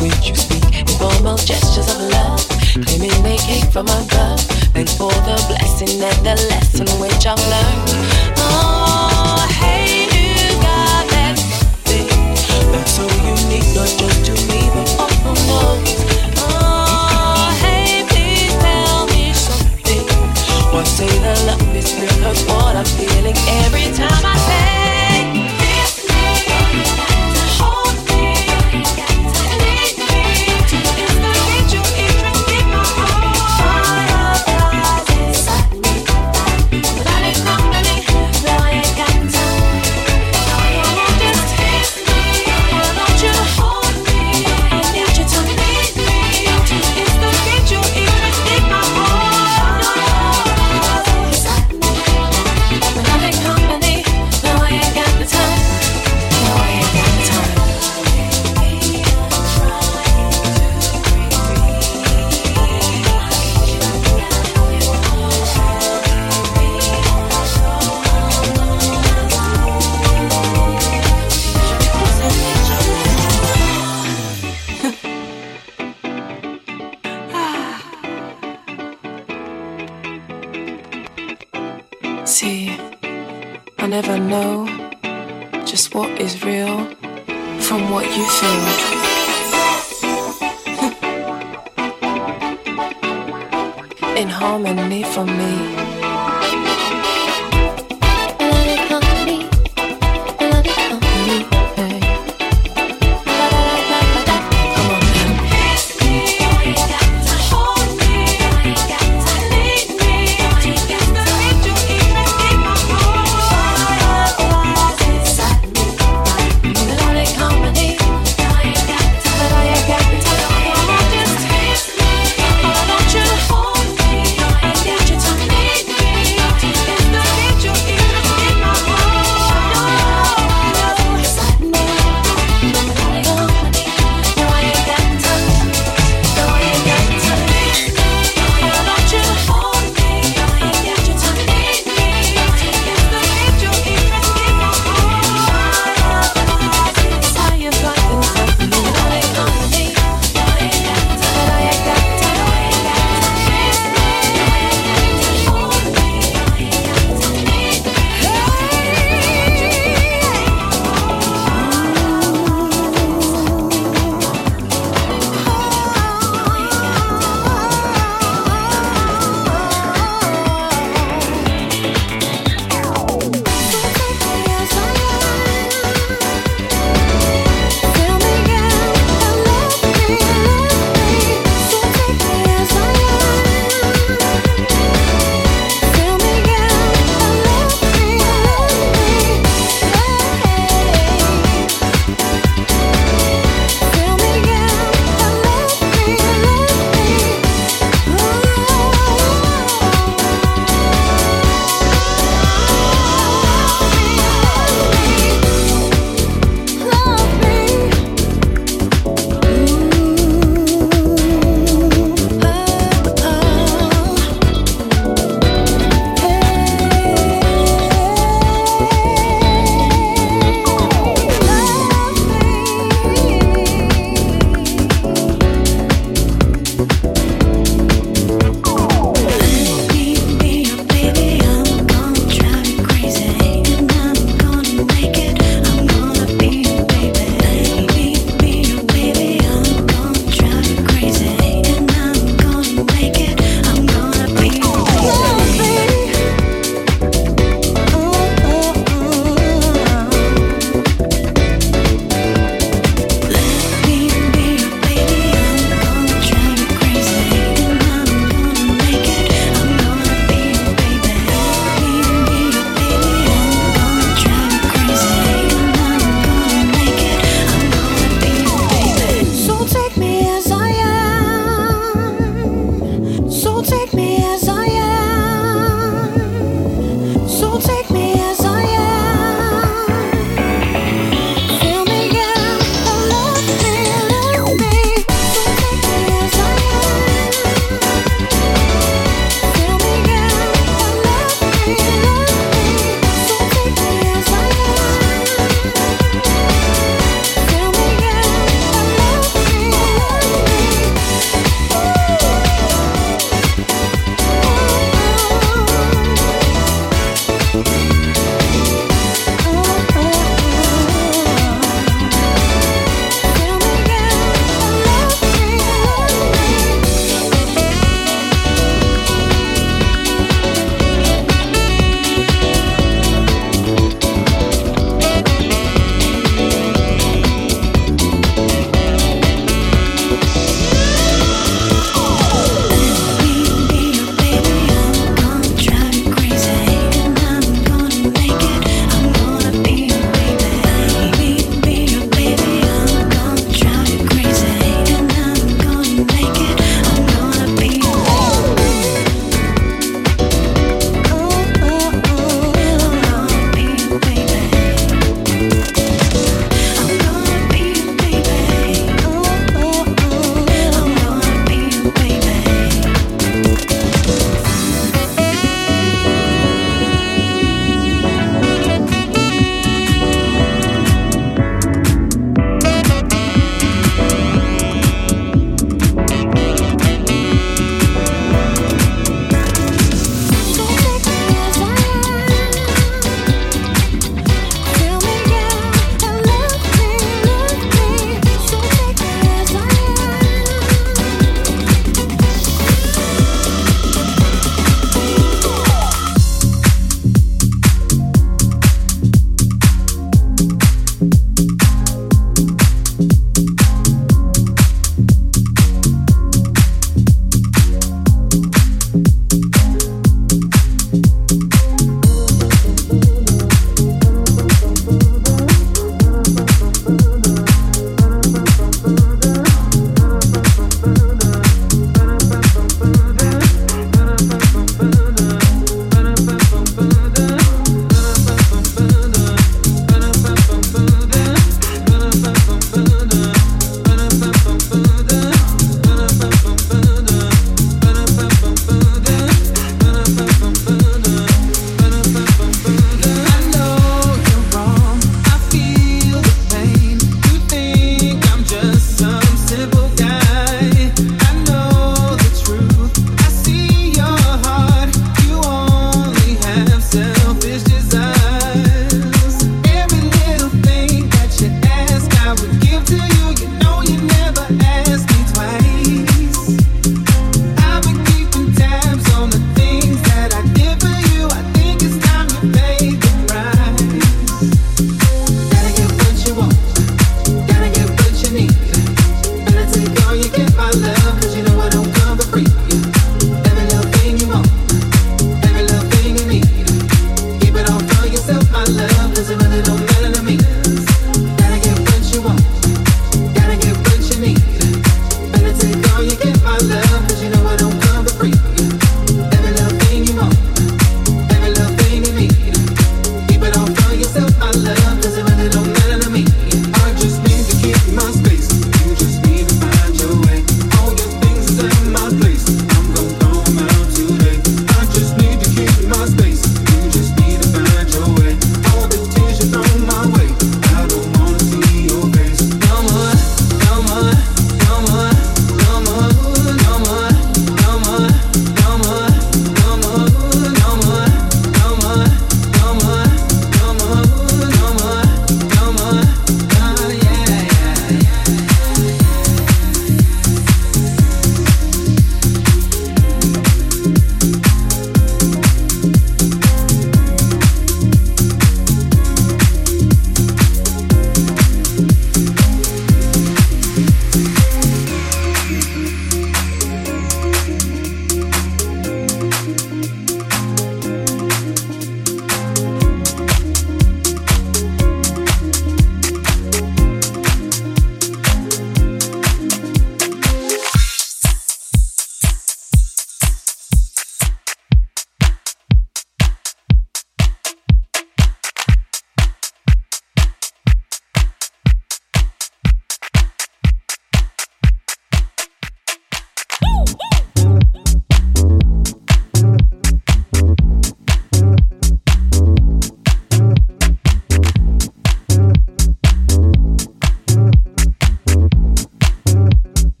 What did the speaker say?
words you speak in formal gestures of love, claiming they came from above. Thanks for the blessing and the lesson which I've learned. Oh, hey, you got that thing that's so unique, not just to me, but all Why oh, Say the love is real, cause what I'm feeling every time I